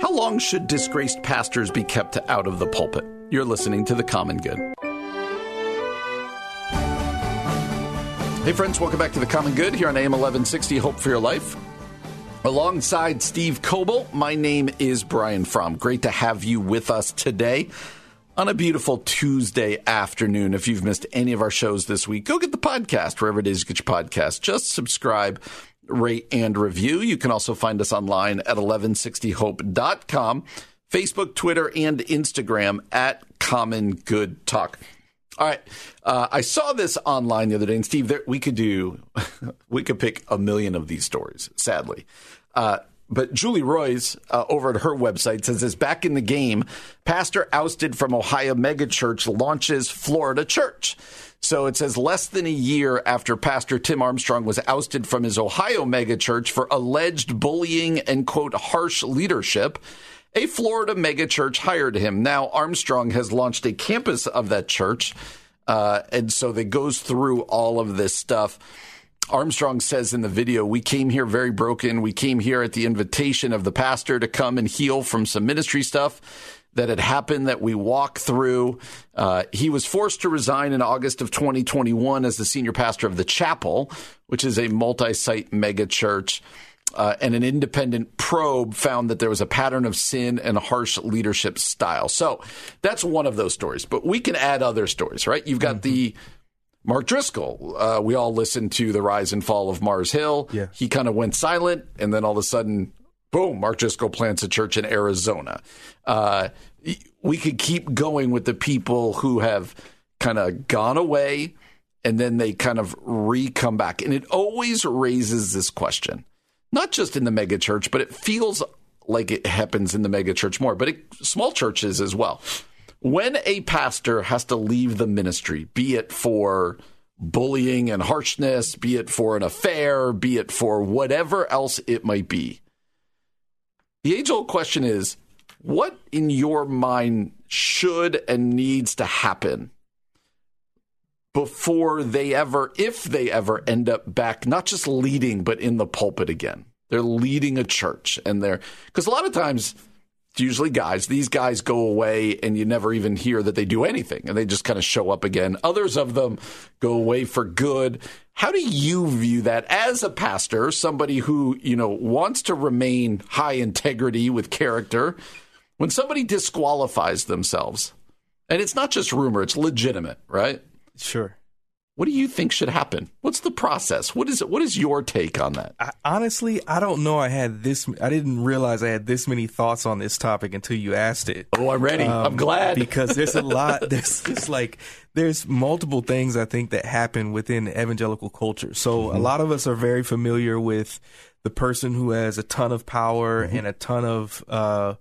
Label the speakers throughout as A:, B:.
A: How long should disgraced pastors be kept out of the pulpit? You're listening to The Common Good. Hey, friends, welcome back to The Common Good here on AM 1160 Hope for Your Life. Alongside Steve Coble, my name is Brian Fromm. Great to have you with us today on a beautiful Tuesday afternoon. If you've missed any of our shows this week, go get the podcast wherever it is you get your podcast. Just subscribe rate, and review. You can also find us online at 1160hope.com, Facebook, Twitter, and Instagram at Common Good Talk. All right. Uh, I saw this online the other day, and Steve, there, we could do, we could pick a million of these stories, sadly. Uh, but Julie Roys uh, over at her website says this back in the game, pastor ousted from Ohio megachurch launches Florida church. So it says less than a year after Pastor Tim Armstrong was ousted from his Ohio megachurch for alleged bullying and quote harsh leadership, a Florida megachurch hired him. Now Armstrong has launched a campus of that church, uh, and so that goes through all of this stuff. Armstrong says in the video, We came here very broken. We came here at the invitation of the pastor to come and heal from some ministry stuff that had happened that we walk through. Uh, he was forced to resign in August of 2021 as the senior pastor of the chapel, which is a multi site mega church. Uh, and an independent probe found that there was a pattern of sin and harsh leadership style. So that's one of those stories. But we can add other stories, right? You've got mm-hmm. the Mark Driscoll. Uh, we all listened to the rise and fall of Mars Hill.
B: Yeah.
A: He kind of went silent, and then all of a sudden, boom, Mark Driscoll plants a church in Arizona. Uh, we could keep going with the people who have kind of gone away and then they kind of re come back. And it always raises this question, not just in the megachurch, but it feels like it happens in the megachurch more, but it, small churches as well. When a pastor has to leave the ministry, be it for bullying and harshness, be it for an affair, be it for whatever else it might be, the age old question is what in your mind should and needs to happen before they ever, if they ever end up back, not just leading, but in the pulpit again? They're leading a church and they're, because a lot of times, it's usually guys. These guys go away and you never even hear that they do anything and they just kind of show up again. Others of them go away for good. How do you view that as a pastor, somebody who, you know, wants to remain high integrity with character? When somebody disqualifies themselves, and it's not just rumor, it's legitimate, right?
B: Sure.
A: What do you think should happen? What's the process? What is it? What is your take on that?
B: I, honestly, I don't know. I had this. I didn't realize I had this many thoughts on this topic until you asked it.
A: Oh, I'm ready. Um, I'm glad
B: because there's a lot. There's just like there's multiple things I think that happen within evangelical culture. So mm-hmm. a lot of us are very familiar with the person who has a ton of power mm-hmm. and a ton of uh,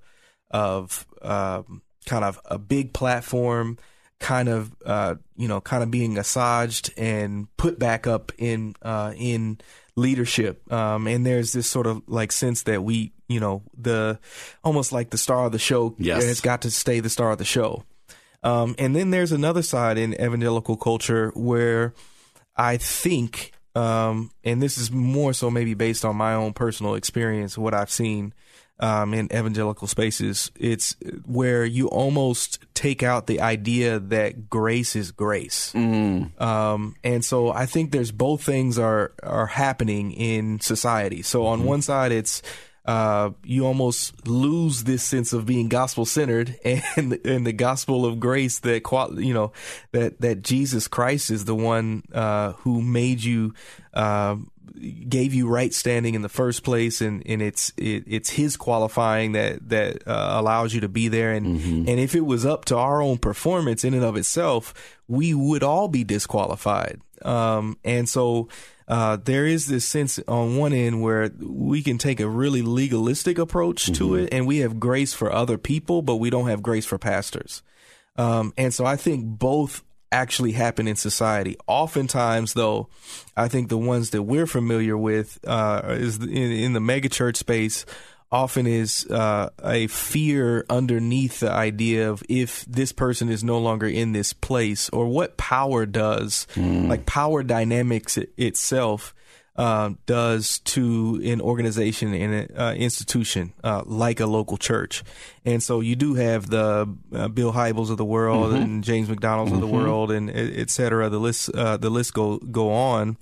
B: of um, kind of a big platform kind of uh, you know kind of being massaged and put back up in uh, in leadership um, and there's this sort of like sense that we you know the almost like the star of the show
A: yes.
B: has got to stay the star of the show um, and then there's another side in evangelical culture where I think um, and this is more so maybe based on my own personal experience what I've seen um, in evangelical spaces. It's where you almost take out the idea that grace is grace.
A: Mm.
B: Um, and so I think there's both things are are happening in society. So on mm-hmm. one side, it's uh, you almost lose this sense of being gospel centered and and the gospel of grace that you know that that Jesus Christ is the one uh, who made you uh, gave you right standing in the first place, and, and it's it, it's His qualifying that that uh, allows you to be there. And
A: mm-hmm.
B: and if it was up to our own performance in and of itself, we would all be disqualified. Um, and so uh, there is this sense on one end where we can take a really legalistic approach mm-hmm. to it, and we have grace for other people, but we don't have grace for pastors. Um, and so I think both actually happen in society. Oftentimes, though, I think the ones that we're familiar with uh, is in, in the megachurch space often is uh, a fear underneath the idea of if this person is no longer in this place or what power does, mm. like power dynamics itself. Uh, does to an organization and an uh, institution uh, like a local church. And so you do have the uh, Bill Hybels of the world mm-hmm. and James MacDonald's mm-hmm. of the mm-hmm. world and et cetera. The list, uh, the list go, go on.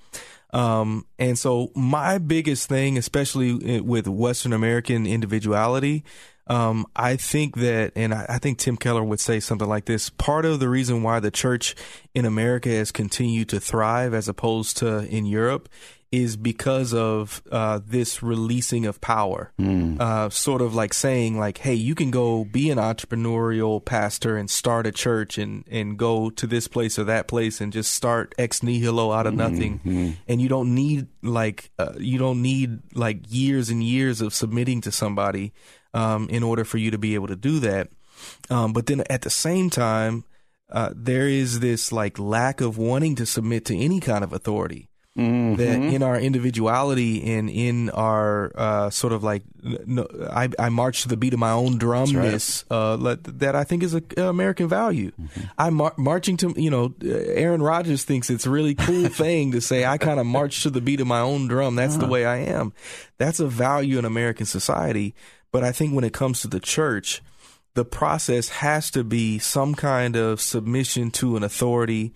B: Um, and so my biggest thing, especially with Western American individuality, um, I think that, and I, I, think Tim Keller would say something like this part of the reason why the church in America has continued to thrive as opposed to in Europe is because of uh, this releasing of power. Mm. Uh, sort of like saying, like, hey, you can go be an entrepreneurial pastor and start a church and, and go to this place or that place and just start ex nihilo out of nothing. Mm-hmm. And you don't need like uh, you don't need like years and years of submitting to somebody um, in order for you to be able to do that. Um, but then at the same time, uh, there is this like lack of wanting to submit to any kind of authority. Mm-hmm. That in our individuality and in our uh, sort of like, no, I, I, march to the beat of my own drumness, right. uh, that I think is an American value. Mm-hmm. I'm mar- marching to, you know, Aaron Rodgers thinks it's a really cool thing to say, I kind of march to the beat of my own drum. That's uh-huh. the way I am. That's a value in American society. But I think when it comes to the church, the process has to be some kind of submission to an authority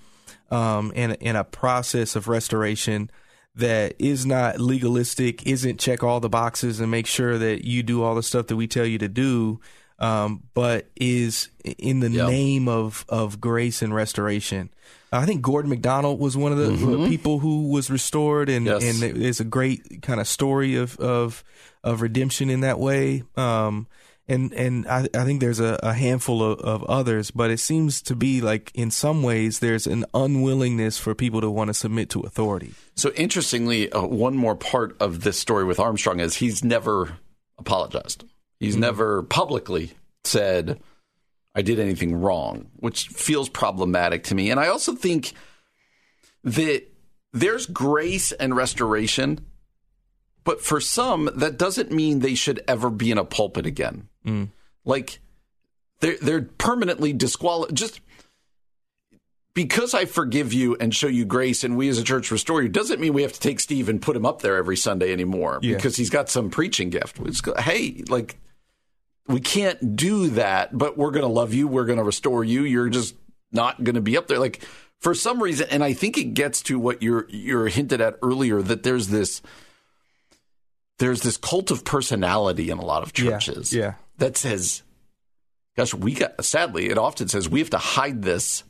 B: um, and in a process of restoration that is not legalistic, isn't check all the boxes and make sure that you do all the stuff that we tell you to do, um, but is in the yep. name of of grace and restoration. I think Gordon MacDonald was one of the mm-hmm. people who was restored, and yes. and it's a great kind of story of of of redemption in that way. Um, and and I, I think there's a, a handful of, of, others, but it seems to be like in some ways there's an unwillingness for people to want to submit to authority.
A: So interestingly, uh, one more part of this story with Armstrong is he's never apologized. He's mm-hmm. never publicly said I did anything wrong, which feels problematic to me. And I also think that there's grace and restoration but for some, that doesn't mean they should ever be in a pulpit again. Mm. Like they're they're permanently disqualified. Just because I forgive you and show you grace, and we as a church restore you, doesn't mean we have to take Steve and put him up there every Sunday anymore yeah. because he's got some preaching gift. Hey, like we can't do that, but we're going to love you. We're going to restore you. You're just not going to be up there. Like for some reason, and I think it gets to what you're you're hinted at earlier that there's this there's this cult of personality in a lot of churches.
B: Yeah. yeah.
A: That says, gosh, we got, sadly, it often says we have to hide this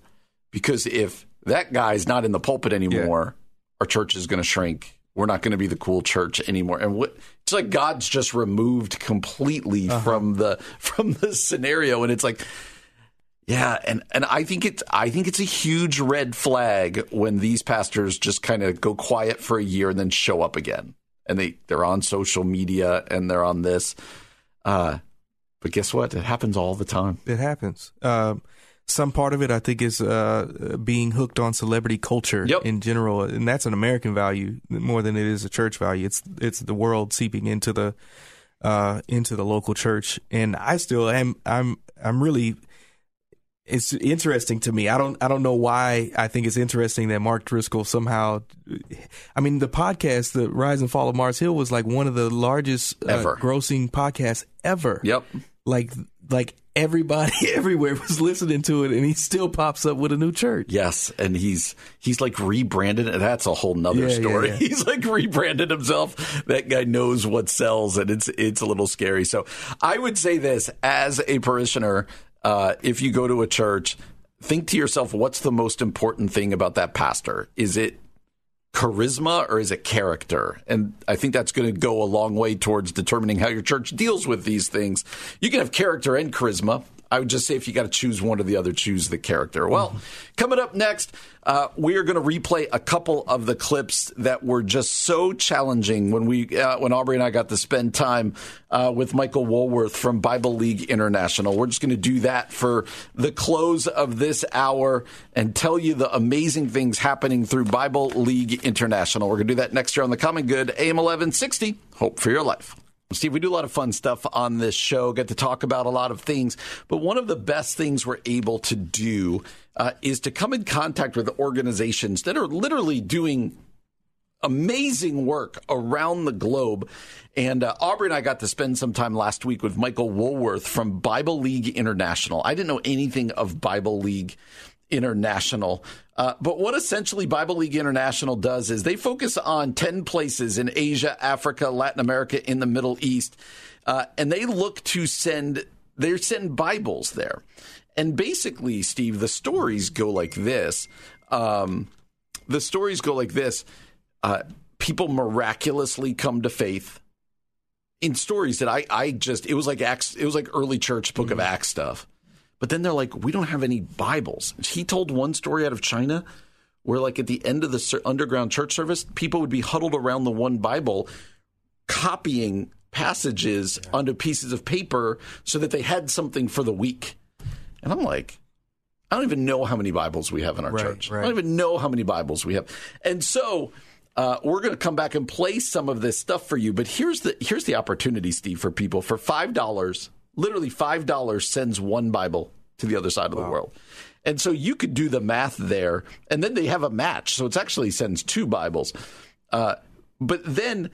A: because if that guy's not in the pulpit anymore, yeah. our church is going to shrink. We're not going to be the cool church anymore. And what, it's like God's just removed completely uh-huh. from the, from the scenario. And it's like, yeah, and, and I think it's I think it's a huge red flag when these pastors just kind of go quiet for a year and then show up again and they they're on social media and they're on this. Uh, but guess what? It happens all the time.
B: It happens. Uh, some part of it, I think, is uh, being hooked on celebrity culture
A: yep.
B: in general, and that's an American value more than it is a church value. It's it's the world seeping into the uh, into the local church, and I still am. I'm I'm really it's interesting to me. I don't I don't know why I think it's interesting that Mark Driscoll somehow I mean the podcast the Rise and Fall of Mars Hill was like one of the largest uh, grossing podcasts ever.
A: Yep.
B: Like like everybody everywhere was listening to it and he still pops up with a new church.
A: Yes, and he's he's like rebranded that's a whole nother yeah, story. Yeah, yeah. He's like rebranded himself. That guy knows what sells and it's it's a little scary. So I would say this as a parishioner uh, if you go to a church, think to yourself, what's the most important thing about that pastor? Is it charisma or is it character? And I think that's going to go a long way towards determining how your church deals with these things. You can have character and charisma. I would just say if you got to choose one or the other, choose the character. Well, coming up next, uh, we are going to replay a couple of the clips that were just so challenging when we uh, when Aubrey and I got to spend time uh, with Michael Woolworth from Bible League International. We're just going to do that for the close of this hour and tell you the amazing things happening through Bible League International. We're going to do that next year on the Common Good AM 1160. Hope for your life. Steve, we do a lot of fun stuff on this show, get to talk about a lot of things. But one of the best things we're able to do uh, is to come in contact with organizations that are literally doing amazing work around the globe. And uh, Aubrey and I got to spend some time last week with Michael Woolworth from Bible League International. I didn't know anything of Bible League International. Uh, but what essentially Bible League International does is they focus on 10 places in Asia, Africa, Latin America, in the Middle East. Uh, and they look to send, they send Bibles there. And basically, Steve, the stories go like this. Um, the stories go like this. Uh, people miraculously come to faith in stories that I, I just, it was like Acts, it was like early church book mm-hmm. of Acts stuff. But then they're like, we don't have any Bibles. He told one story out of China where, like, at the end of the underground church service, people would be huddled around the one Bible, copying passages yeah. onto pieces of paper so that they had something for the week. And I'm like, I don't even know how many Bibles we have in our right, church. Right. I don't even know how many Bibles we have. And so uh, we're going to come back and play some of this stuff for you. But here's the here's the opportunity, Steve, for people for five dollars literally five dollars sends one Bible to the other side of wow. the world. And so you could do the math there, and then they have a match, so it actually sends two Bibles. Uh, but then,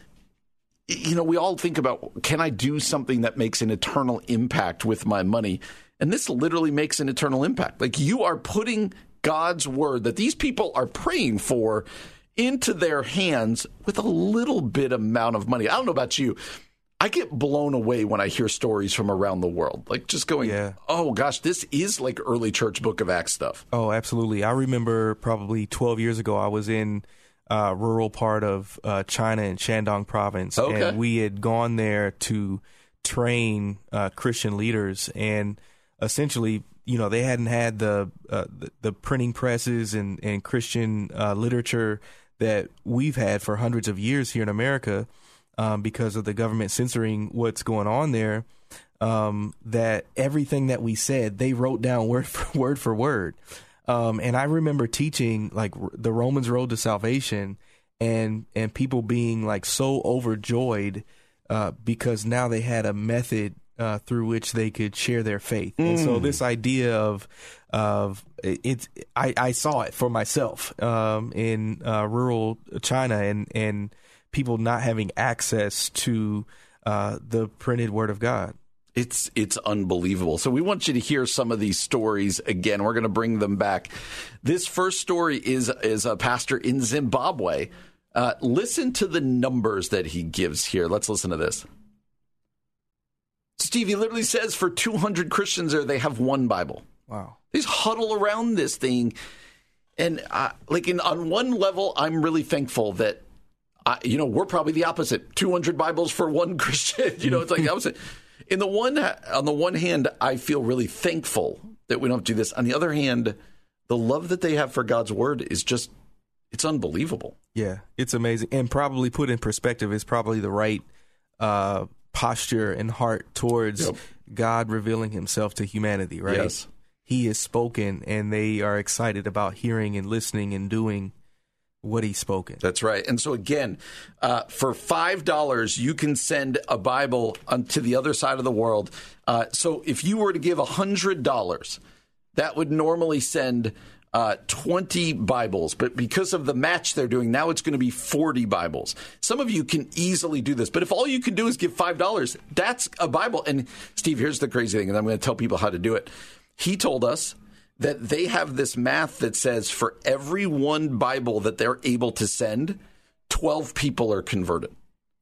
A: you know, we all think about can I do something that makes an eternal impact with my money? And this literally makes an eternal impact. Like you are putting God's word that these people are praying for into their hands with a little bit amount of money. I don't know about you. I get blown away when I hear stories from around the world. Like just going, yeah. oh gosh, this is like early church book of Acts stuff.
B: Oh, absolutely. I remember probably 12 years ago, I was in a rural part of uh, China in Shandong province. Okay. And we had gone there to train uh, Christian leaders. And essentially, you know, they hadn't had the, uh, the, the, printing presses and, and Christian uh, literature that we've had for hundreds of years here in America um, because of the government censoring what's going on there. Um, that everything that we said, they wrote down word for word for word. Um, and I remember teaching like the Romans Road to Salvation, and and people being like so overjoyed uh, because now they had a method uh, through which they could share their faith. Mm. And so mm. this idea of of it's I, I saw it for myself um, in uh, rural China and and people not having access to uh, the printed Word of God.
A: It's it's unbelievable. So we want you to hear some of these stories again. We're going to bring them back. This first story is is a pastor in Zimbabwe. Uh, listen to the numbers that he gives here. Let's listen to this. Stevie literally says for 200 Christians there, they have one Bible.
B: Wow.
A: They just huddle around this thing. And uh, like in, on one level, I'm really thankful that I, you know, we're probably the opposite. 200 Bibles for one Christian. You know, it's like I was in the one on the one hand, I feel really thankful that we don't do this. On the other hand, the love that they have for God's word is just it's unbelievable.
B: Yeah, it's amazing. And probably put in perspective is probably the right uh, posture and heart towards yep. God revealing himself to humanity, right?
A: Yes.
B: He is spoken and they are excited about hearing and listening and doing what he's spoken.
A: That's right. And so again, uh, for five dollars, you can send a Bible to the other side of the world. Uh, so if you were to give a hundred dollars, that would normally send. Uh, 20 Bibles, but because of the match they're doing, now it's going to be 40 Bibles. Some of you can easily do this, but if all you can do is give $5, that's a Bible. And Steve, here's the crazy thing, and I'm going to tell people how to do it. He told us that they have this math that says for every one Bible that they're able to send, 12 people are converted.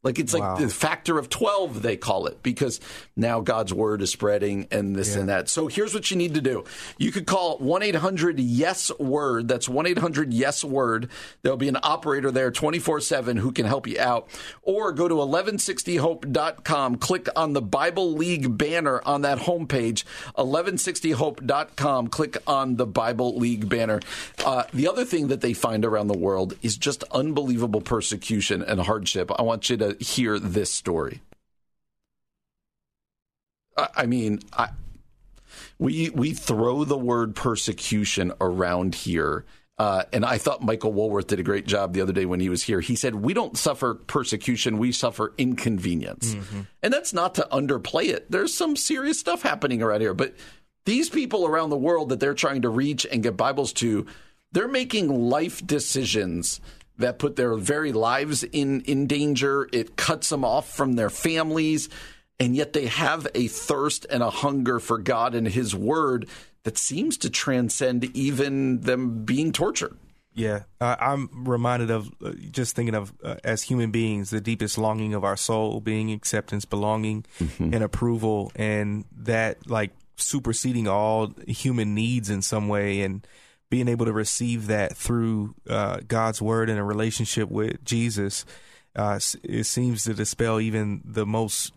A: Like it's
B: Wow.
A: like the factor of 12, they call it, because now God's word is spreading and this and that. So here's what you need to do. You could call 1 800 Yes Word. That's 1 800 Yes Word. There'll be an operator there 24 7 who can help you out. Or go to 1160hope.com, click on the Bible League banner on that homepage. 1160hope.com, click on the Bible League banner. Uh, the other thing that they find around the world is just unbelievable persecution and hardship. I want you to hear this story. I, I mean, I, we we throw the word persecution around here. Uh, and I thought Michael Woolworth did a great job the other day when he was here. He said, We don't suffer persecution, we suffer inconvenience. And that's not to underplay it. There's some serious stuff happening around here. But these people around the world that they're trying to reach and get Bibles to, they're making life decisions that put their very lives in, in danger. It cuts them off from their families. And yet they have a thirst and a hunger for God and His Word that seems to transcend even them being tortured.
B: Yeah, uh, I'm reminded of uh, just thinking of uh, as human beings, the deepest longing of our soul being acceptance, belonging, and approval, and that like superseding all human needs in some way, and being able to receive that through uh, God's word and a relationship with Jesus. Uh, it seems to dispel even the most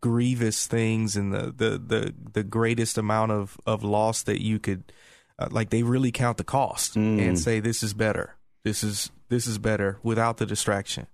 B: grievous things and the the the, the greatest amount of of loss that you could uh, like they really count the cost and say this is better this is this is better without the distraction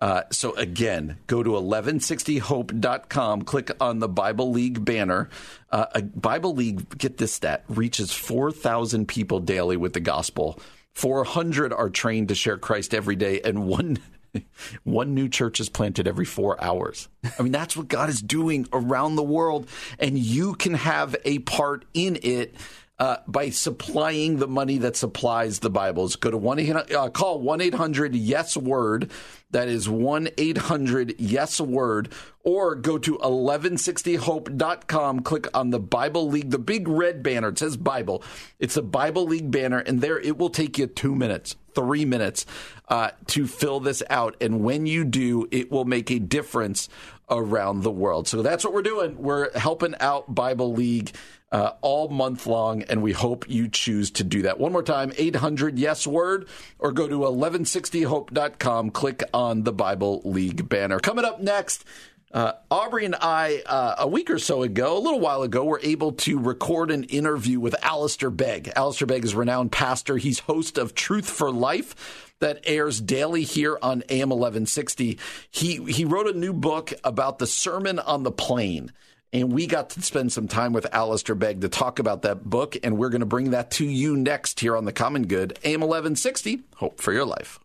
A: Uh, so again, go to 1160hope.com, click on the Bible League banner. Uh, a Bible League, get this stat, reaches 4,000 people daily with the gospel. 400 are trained to share Christ every day, and one one new church is planted every four hours. I mean, that's what God is doing around the world, and you can have a part in it. Uh, by supplying the money that supplies the Bibles, go to one uh, call one eight hundred Yes Word. That is one eight hundred Yes Word, or go to eleven sixty hope.com. Click on the Bible League, the big red banner. It says Bible. It's a Bible League banner, and there it will take you two minutes, three minutes uh, to fill this out. And when you do, it will make a difference around the world. So that's what we're doing. We're helping out Bible League uh, all month long, and we hope you choose to do that. One more time 800 Yes Word, or go to 1160hope.com, click on the Bible League banner. Coming up next, uh, Aubrey and I, uh, a week or so ago, a little while ago, were able to record an interview with Alistair Begg. Alistair Begg is a renowned pastor. He's host of Truth for Life that airs daily here on AM 1160. He, he wrote a new book about the Sermon on the Plain. And we got to spend some time with Alistair Begg to talk about that book, and we're going to bring that to you next here on The Common Good, AM 1160. Hope for your life.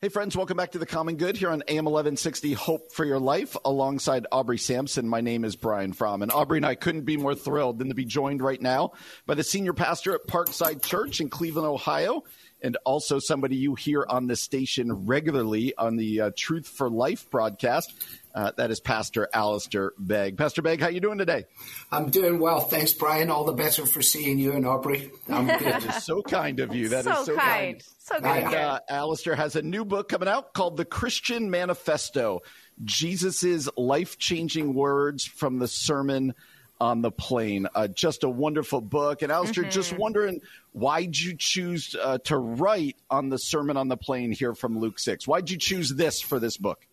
A: Hey, friends, welcome back to The Common Good here on AM 1160 Hope for Your Life alongside Aubrey Sampson. My name is Brian Fromm, and Aubrey and I couldn't be more thrilled than to be joined right now by the senior pastor at Parkside Church in Cleveland, Ohio, and also somebody you hear on the station regularly on the uh, Truth for Life broadcast. Uh, that is Pastor Alistair Begg. Pastor Begg, how you doing today?
C: I'm doing well. Thanks, Brian. All the better for seeing you and Aubrey. I'm good.
A: So kind of you. That is
D: so,
A: so
D: kind. So good.
A: And uh, Alistair has a new book coming out called The Christian Manifesto Jesus's Life Changing Words from the Sermon on the Plain. Uh, just a wonderful book. And Alistair, just wondering, why'd you choose uh, to write on the Sermon on the Plain here from Luke 6? Why'd you choose this for this book?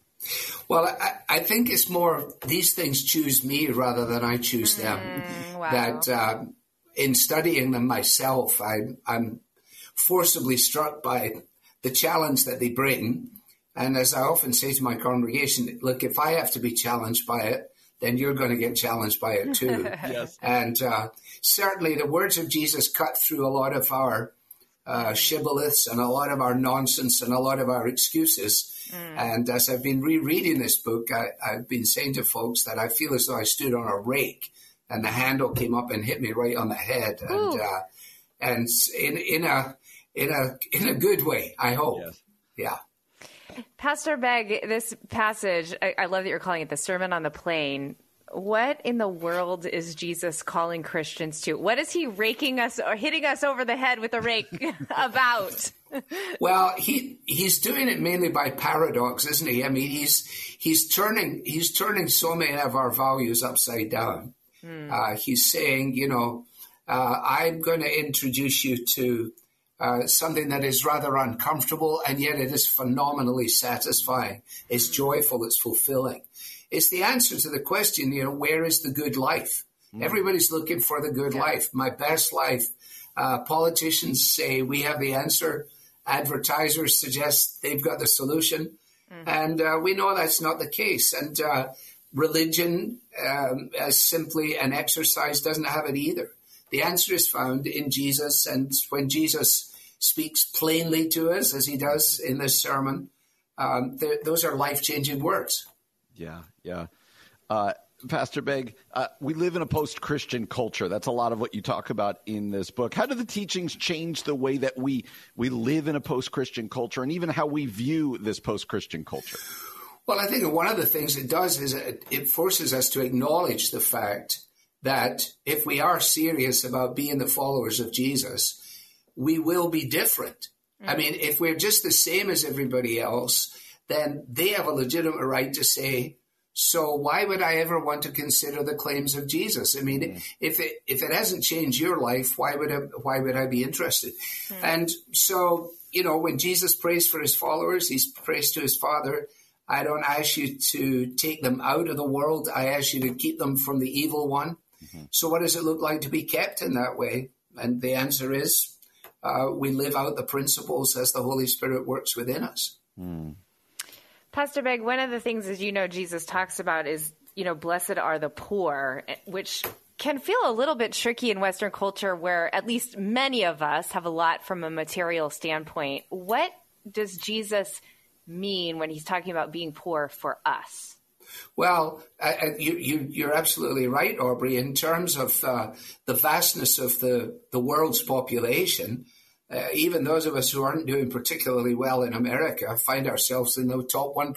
C: Well, I, I think it's more these things choose me rather than I choose them.
D: wow.
C: That uh, in studying them myself, I, I'm forcibly struck by the challenge that they bring. And as I often say to my congregation, look, if I have to be challenged by it, then you're going to get challenged by it too.
A: Yes.
C: And uh, certainly the words of Jesus cut through a lot of our uh, shibboleths and a lot of our nonsense and a lot of our excuses. And as I've been rereading this book, I, I've been saying to folks that I feel as though I stood on a rake and the handle came up and hit me right on the head. And, uh, and in, in a, in a, in a good way, I hope.
A: Yes.
C: Yeah.
D: Pastor Begg, this passage, I, I love that you're calling it the Sermon on the Plain. What in the world is Jesus calling Christians to? What is he raking us or hitting us over the head with a rake about?
C: well, he he's doing it mainly by paradox, isn't he? I mean, he's he's turning he's turning so many of our values upside down. Hmm. Uh, he's saying, you know, uh, I'm going to introduce you to uh, something that is rather uncomfortable, and yet it is phenomenally satisfying. It's joyful. It's fulfilling. It's the answer to the question, you know, where is the good life? Mm. Everybody's looking for the good yeah. life, my best life. Uh, politicians say we have the answer. Advertisers suggest they've got the solution. Mm-hmm. And uh, we know that's not the case. And uh, religion, um, as simply an exercise, doesn't have it either. The answer is found in Jesus. And when Jesus speaks plainly to us, as he does in this sermon, um, those are life changing words.
A: Yeah, yeah. Uh, Pastor Begg, uh, we live in a post Christian culture. That's a lot of what you talk about in this book. How do the teachings change the way that we, we live in a post Christian culture and even how we view this post Christian culture?
C: Well, I think one of the things it does is it, it forces us to acknowledge the fact that if we are serious about being the followers of Jesus, we will be different. Mm-hmm. I mean, if we're just the same as everybody else, then they have a legitimate right to say, so why would I ever want to consider the claims of Jesus? I mean, mm. if it if it hasn't changed your life, why would I, why would I be interested? Mm. And so, you know, when Jesus prays for his followers, he prays to his Father. I don't ask you to take them out of the world. I ask you to keep them from the evil one. Mm-hmm. So, what does it look like to be kept in that way? And the answer is, uh, we live out the principles as the Holy Spirit works within us. Mm.
D: Pastor Begg, one of the things, as you know, Jesus talks about is, you know, blessed are the poor, which can feel a little bit tricky in Western culture where at least many of us have a lot from a material standpoint. What does Jesus mean when he's talking about being poor for us?
C: Well, uh, you, you, are absolutely right, Aubrey. In terms of uh, the vastness of the, the world's population, uh, even those of us who aren't doing particularly well in America find ourselves in the top 1%.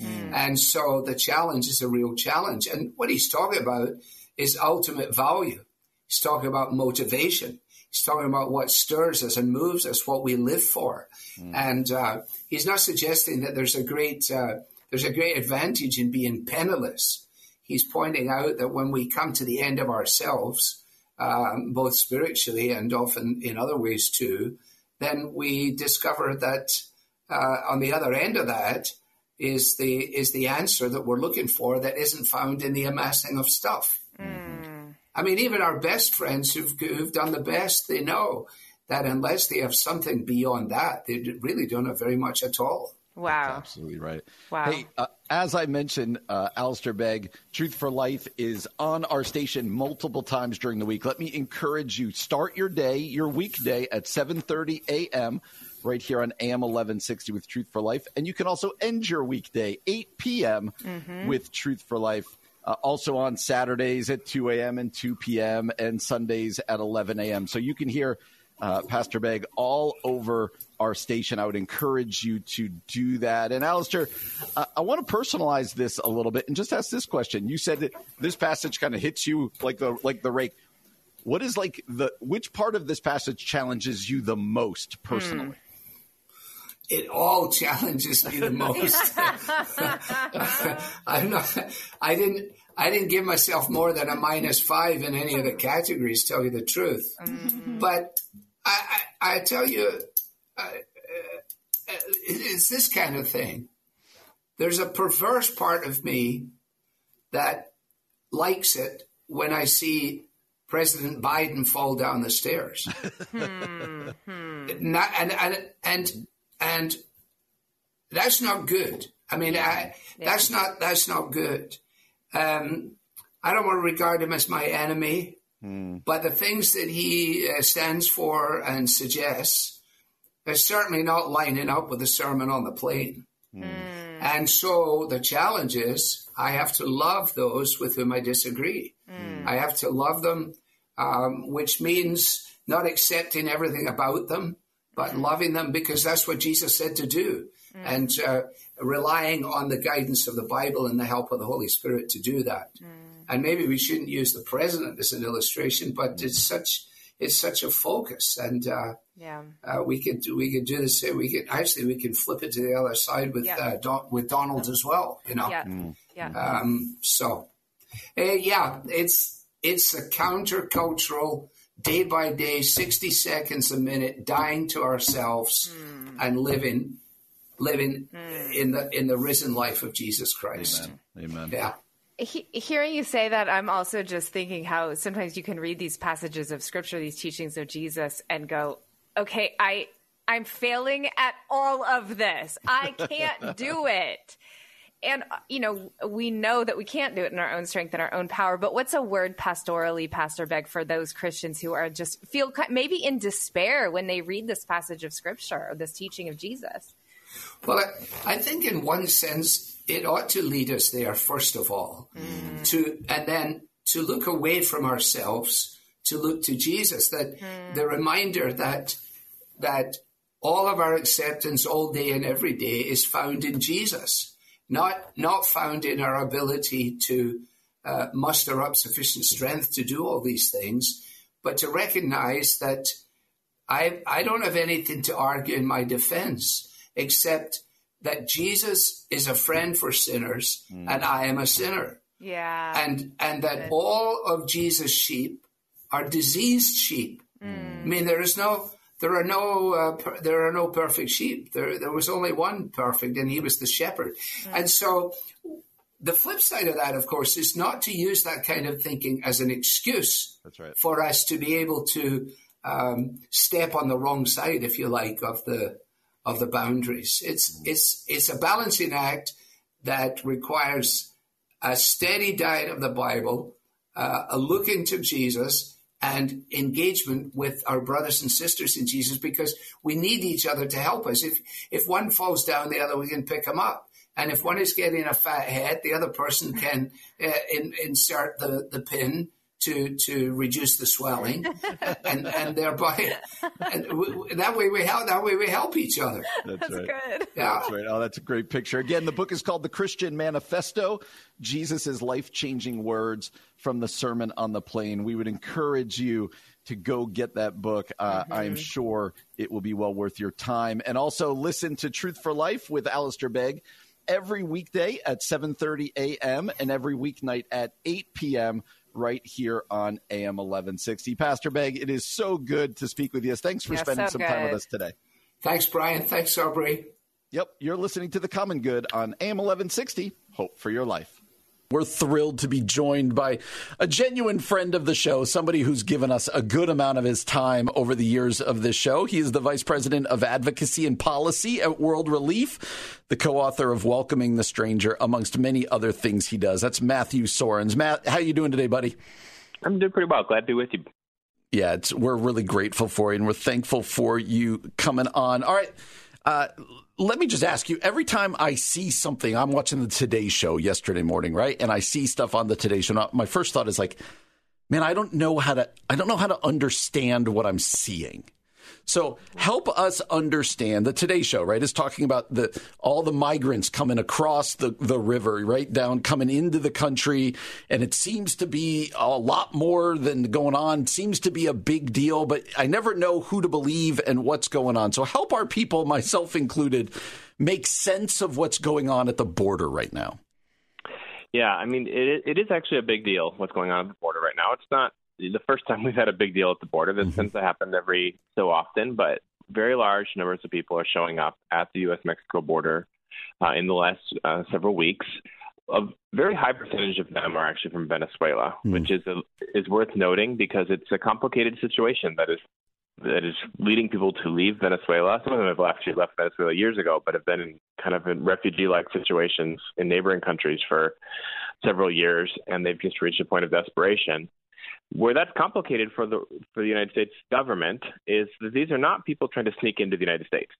C: Mm. And so the challenge is a real challenge. And what he's talking about is ultimate value. He's talking about motivation. He's talking about what stirs us and moves us, what we live for. Mm. And uh, he's not suggesting that there's a great uh, there's a great advantage in being penniless. He's pointing out that when we come to the end of ourselves, um, both spiritually and often in other ways too, then we discover that uh, on the other end of that is the is the answer that we're looking for that isn't found in the amassing of stuff. Mm. I mean, even our best friends who've who've done the best, they know that unless they have something beyond that, they really don't have very much at all.
D: Wow.
A: That's absolutely right.
D: Wow.
A: Hey, uh, as I mentioned, uh, Alistair Begg, Truth for Life is on our station multiple times during the week. Let me encourage you, start your day, your weekday at 7.30 a.m., right here on AM 1160 with Truth for Life. And you can also end your weekday 8 p.m. Mm-hmm. with Truth for Life. Uh, also on Saturdays at 2 a.m. and 2 p.m. and Sundays at 11 a.m. So you can hear uh, Pastor Begg all over our station. I would encourage you to do that. And Alistair, uh, I want to personalize this a little bit and just ask this question. You said that this passage kind of hits you like the like the rake. What is like the which part of this passage challenges you the most personally? Hmm.
C: It all challenges me the most. I'm not. I didn't. I didn't give myself more than a minus five in any of the categories. Tell you the truth, mm-hmm. but I, I, I tell you, uh, uh, it's this kind of thing. There's a perverse part of me that likes it when I see President Biden fall down the stairs. hmm, Not, and, and, and, and that's not good. I mean, I, that's not, that's not good. Um, I don't want to regard him as my enemy. Mm. But the things that he uh, stands for and suggests are certainly not lining up with the Sermon on the Plain. Mm. And so the challenge is I have to love those with whom I disagree. Mm. I have to love them, um, which means not accepting everything about them, but loving them because that's what Jesus said to do. mm. and uh, relying on the guidance of the Bible and the help of the Holy Spirit to do that. Mm. And maybe we shouldn't use the president as an illustration, but it's such it's such a focus, and uh, yeah, uh, we could we could do the same. We could actually we can flip it to the other side with yeah. Uh, Don, with Donald as well. You know,
D: yeah, mm. yeah.
C: Um, so, uh, yeah, it's it's a countercultural day by day, 60 seconds a minute, dying to ourselves mm. and living living mm. in the in the risen life of Jesus Christ.
E: Amen. Amen.
C: Yeah.
D: He, hearing you say that, I'm also just thinking how sometimes you can read these passages of scripture, these teachings of Jesus, and go, "Okay, I I'm failing at all of this. I can't do it." and you know we know that we can't do it in our own strength and our own power but what's a word pastorally pastor Begg for those christians who are just feel maybe in despair when they read this passage of scripture or this teaching of jesus
C: well i think in one sense it ought to lead us there first of all mm. to and then to look away from ourselves to look to jesus that mm. the reminder that that all of our acceptance all day and every day is found in jesus not not found in our ability to uh, muster up sufficient strength to do all these things, but to recognize that I I don't have anything to argue in my defense except that Jesus is a friend for sinners mm. and I am a sinner.
D: Yeah.
C: And and that Good. all of Jesus' sheep are diseased sheep. Mm. I mean there is no there are no uh, per, there are no perfect sheep. There there was only one perfect, and he was the shepherd. Mm. And so, the flip side of that, of course, is not to use that kind of thinking as an excuse
E: right.
C: for us to be able to um, step on the wrong side, if you like, of the of the boundaries. It's mm. it's it's a balancing act that requires a steady diet of the Bible, uh, a look into Jesus and engagement with our brothers and sisters in Jesus because we need each other to help us. If if one falls down, the other we can pick him up. And if one is getting a fat head, the other person can uh, in, insert the, the pin to to reduce the swelling, and and thereby, and we, that way we help. That way we help each other.
E: That's, that's right.
D: good.
C: Yeah.
E: That's right. Oh, that's a great picture. Again, the book is called The Christian Manifesto: Jesus' life changing words from the Sermon on the Plain. We would encourage you to go get that book. Uh, mm-hmm. I'm sure it will be well worth your time. And also listen to Truth for Life with Alistair Begg every weekday at 7:30 a.m. and every weeknight at 8 p.m right here on AM 1160. Pastor Begg, it is so good to speak with you. Thanks for spending so some good. time with us today.
C: Thanks, Brian. Thanks, Aubrey.
E: Yep, you're listening to The Common Good on AM 1160. Hope for your life.
A: We're thrilled to be joined by a genuine friend of the show, somebody who's given us a good amount of his time over the years of this show. He is the Vice President of Advocacy and Policy at World Relief, the co-author of Welcoming the Stranger, amongst many other things he does. That's Matthew Soerens. Matt, how are you doing today, buddy?
F: I'm doing pretty well. Glad to be with you.
A: Yeah, we're really grateful for you, and we're thankful for you coming on. All right. Uh, let me just ask you every time I see something, I'm watching the Today Show yesterday morning, right? And I see stuff on the Today Show. My first thought is like, man, I don't know how to, I don't know how to understand what I'm seeing. So help us understand the Today Show, right? Is talking about the all the migrants coming across the, the river, right down, coming into the country, and it seems to be a lot more than going on. seems to be a big deal, but I never know who to believe and what's going on. So help our people, myself included, make sense of what's going on at the border right now.
F: Yeah, I mean, it, it is actually a big deal what's going on at the border right now. It's not the first time we've had a big deal at the border. This mm-hmm. tends to happen every so often, but very large numbers of people are showing up at the U.S. Mexico border uh, in the last uh, several weeks. A very high percentage of them are actually from Venezuela, mm. which is a, is worth noting because it's a complicated situation that is that is leading people to leave Venezuela. Some of them have actually left Venezuela years ago, but have been in kind of in refugee-like situations in neighboring countries for several years, and they've just reached a point of desperation. Where that's complicated for the for the United States government is that these are not people trying to sneak into the United States.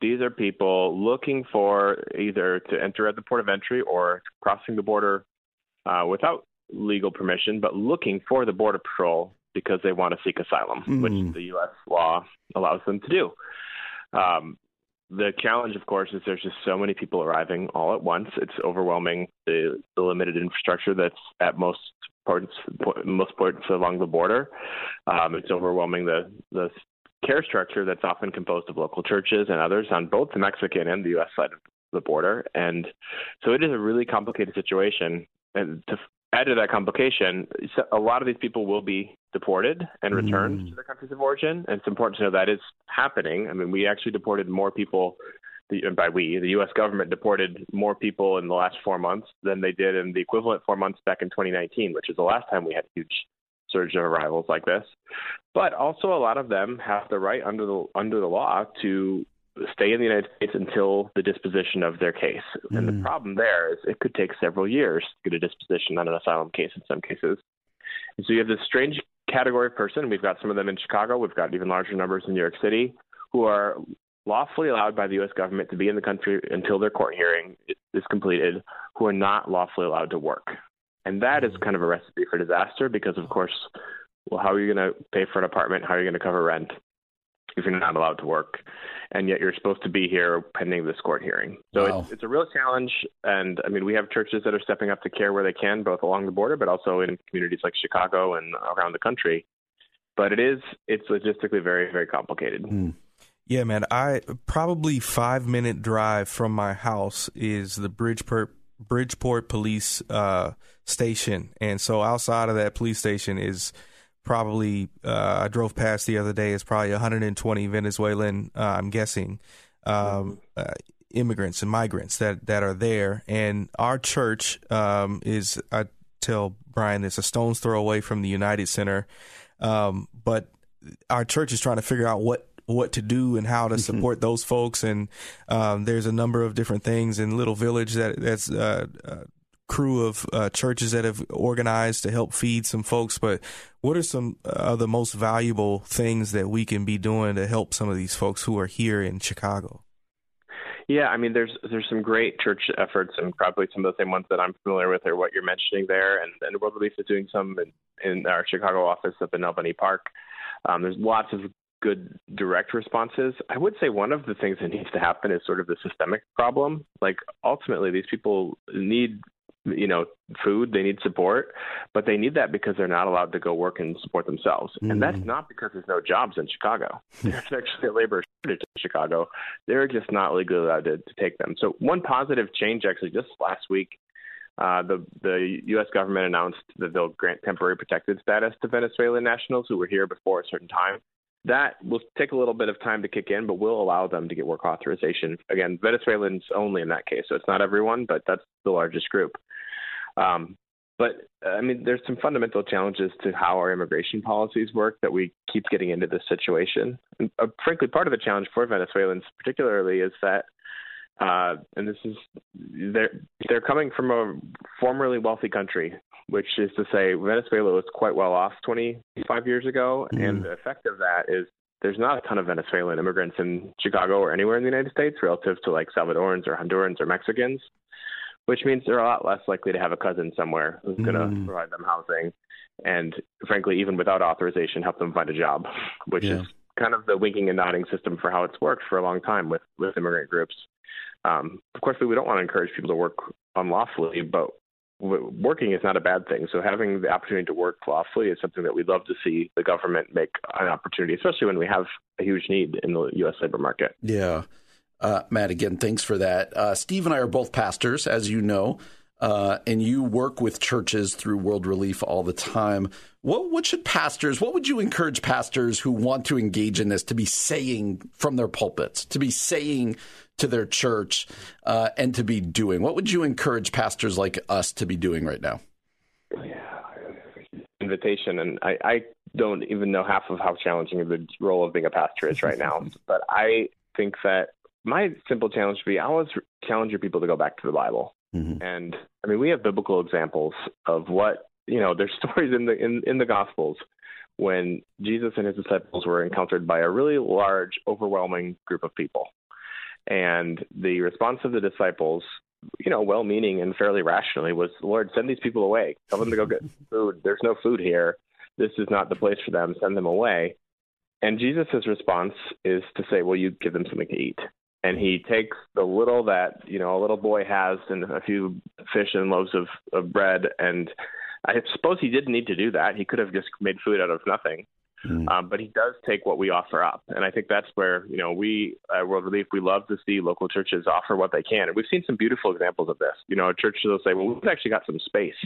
F: These are people looking for either to enter at the port of entry or crossing the border uh, without legal permission, but looking for the border patrol because they want to seek asylum, mm. which the U.S. law allows them to do. Um, the challenge, of course, is there's just so many people arriving all at once. It's overwhelming the, the limited infrastructure that's at most parts, most parts along the border. Um, it's overwhelming the the care structure that's often composed of local churches and others on both the Mexican and the U.S. side of the border. And so it is a really complicated situation. And to add to that complication, a lot of these people will be deported and returned mm. to their countries of origin. And it's important to know that is happening. I mean, we actually deported more people. and by we, the U.S. government deported more people in the last four months than they did in the equivalent four months back in 2019, which is the last time we had a huge surge of arrivals like this. But also, a lot of them have the right under the under the law to stay in the United States until the disposition of their case. Mm. And the mm. problem there is it could take several years to get a disposition on an asylum case in some cases. And so you have this strange category of person. We've got some of them in Chicago. We've got even larger numbers in New York City who are lawfully allowed by the U.S. government to be in the country until their court hearing is completed, who are not lawfully allowed to work. And that is mm. kind of a recipe for disaster because, of course, well, how are you going to pay for an apartment? How are you going to cover rent if you're not allowed to work? and yet you're supposed to be here pending this court hearing. So wow. it's, it's a real challenge. And I mean, we have churches that are stepping up to care where they can, both along the border, but also in communities like Chicago and around the country. But it is, it's logistically very, very complicated. Mm.
B: Yeah, man. I probably five minute drive from my house is the Bridgeport Bridgeport Police uh, Station, and so outside of that police station is probably uh, I drove past the other day is probably 120 Venezuelan, uh, I'm guessing, um, uh, immigrants and migrants that that are there, and our church um, is I tell Brian it's a stone's throw away from the United Center, um, but our church is trying to figure out what what to do and how to mm-hmm. support those folks. And um, there's a number of different things in Little Village that that's uh, uh, crew of uh, churches that have organized to help feed some folks. But what are some of the most valuable things that we can be doing to help some of these folks who are here in Chicago?
F: Yeah, I mean, there's there's some great church efforts, and probably some of the same ones that I'm familiar with are what you're mentioning there. And, and World Relief is doing some in, in our Chicago office up in Albany Park. Um, there's lots of good direct responses. I would say one of the things that needs to happen is sort of the systemic problem. Like ultimately, these people need you know food they need support but they need that because they're not allowed to go work and support themselves mm. and that's mm. not because there's no jobs in chicago there's actually a labor shortage in chicago they're just not legally allowed to, to take them so one positive change actually just last week uh, the the U.S. government announced that they'll grant temporary protected status to Venezuelan nationals who were here before a certain time. That will take a little bit of time to kick in, but will allow them to get work authorization. Again, Venezuelans only in that case, so it's not everyone, but that's the largest group. Um, but I mean, there's some fundamental challenges to how our immigration policies work that we keep getting into this situation. And uh, frankly, part of the challenge for Venezuelans, particularly, is that, uh, and this is they're they're coming from a formerly wealthy country, which is to say, Venezuela was quite well off 25 years ago, mm. and the effect of that is there's not a ton of Venezuelan immigrants in Chicago or anywhere in the United States relative to like Salvadorans or Hondurans or Mexicans which means they're a lot less likely to have a cousin somewhere who's going to mm. provide them housing and frankly even without authorization help them find a job which yeah. is kind of the winking and nodding system for how it's worked for a long time with with immigrant groups um, of course we don't want to encourage people to work unlawfully but working is not a bad thing. So having the opportunity to work lawfully is something that we'd love to see the government make an opportunity, especially when we have a huge need in the U.S. labor market.
A: Yeah. Uh, Matt, again, thanks for that. Uh, Steve and I are both pastors, as you know, uh, and you work with churches through World Relief all the time. What, what should pastors, what would you encourage pastors who want to engage in this to be saying from their pulpits, to be saying to their church, uh, and to be doing? What would you encourage pastors like us to be doing right now?
F: Yeah, invitation, and I, I don't even know half of how challenging the role of being a pastor is right now, but I think that my simple challenge would be I always challenge your people to go back to the Bible. Mm-hmm. And I mean, we have biblical examples of what you know. There's stories in the in, in the Gospels when Jesus and his disciples were encountered by a really large, overwhelming group of people, and the response of the disciples, you know, well-meaning and fairly rationally, was, "Lord, send these people away. Tell them to go get food. There's no food here. This is not the place for them. Send them away." And Jesus' response is to say, "Well, you give them something to eat." And he takes the little that you know a little boy has and a few fish and loaves of, of bread and I suppose he didn't need to do that. He could have just made food out of nothing. Mm. Um, but he does take what we offer up, and I think that's where you know we at World Relief we love to see local churches offer what they can, and we've seen some beautiful examples of this. You know, churches will say, "Well, we've actually got some space,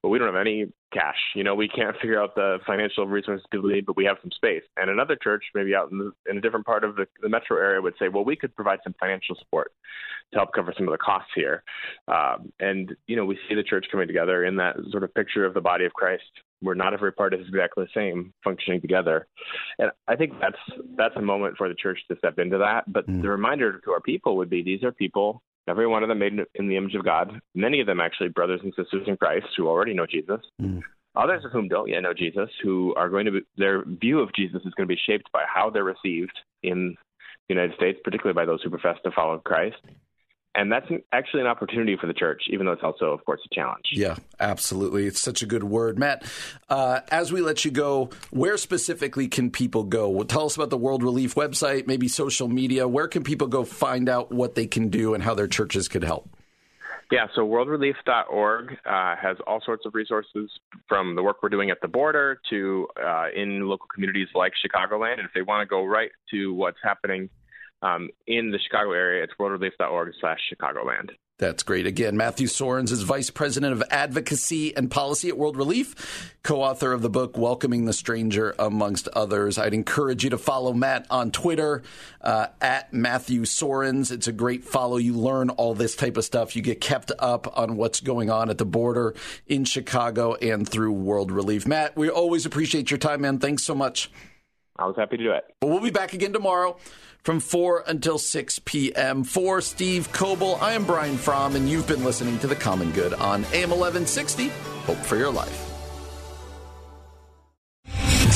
F: but we don't have any cash. You know, we can't figure out the financial resources people need, but we have some space." And another church, maybe out in, the, in a different part of the, the metro area, would say, "Well, we could provide some financial support to help cover some of the costs here." Um, and you know, we see the church coming together in that sort of picture of the body of Christ where not every part is exactly the same functioning together. And I think that's that's a moment for the church to step into that. But mm. the reminder to our people would be these are people, every one of them made in the image of God, many of them actually brothers and sisters in Christ who already know Jesus. Mm. Others of whom don't yet know Jesus, who are going to be, their view of Jesus is going to be shaped by how they're received in the United States, particularly by those who profess to follow Christ and that's actually an opportunity for the church, even though it's also, of course, a challenge.
A: Yeah, absolutely. It's such a good word, Matt. Uh, as we let you go, where specifically can people go? Well, tell us about the World Relief website, maybe social media. Where can people go find out what they can do and how their churches could help?
F: Yeah, so worldrelief.org uh, has all sorts of resources from the work we're doing at the border to uh, in local communities like Chicagoland. And if they want to go right to what's happening um, in the Chicago area. It's worldrelief.org slash Chicagoland.
A: That's great. Again, Matthew Soerens is Vice President of Advocacy and Policy at World Relief, co author of the book Welcoming the Stranger, amongst others. I'd encourage you to follow Matt on Twitter uh, at Matthew Soerens. It's a great follow. You learn all this type of stuff. You get kept up on what's going on at the border in Chicago and through World Relief. Matt, we always appreciate your time, man. Thanks so much.
F: I was happy to do it.
A: Well, we'll be back again tomorrow from 4 until 6 p.m. For Steve Coble, I am Brian Fromm, and you've been listening to The Common Good on AM 1160. Hope for your life.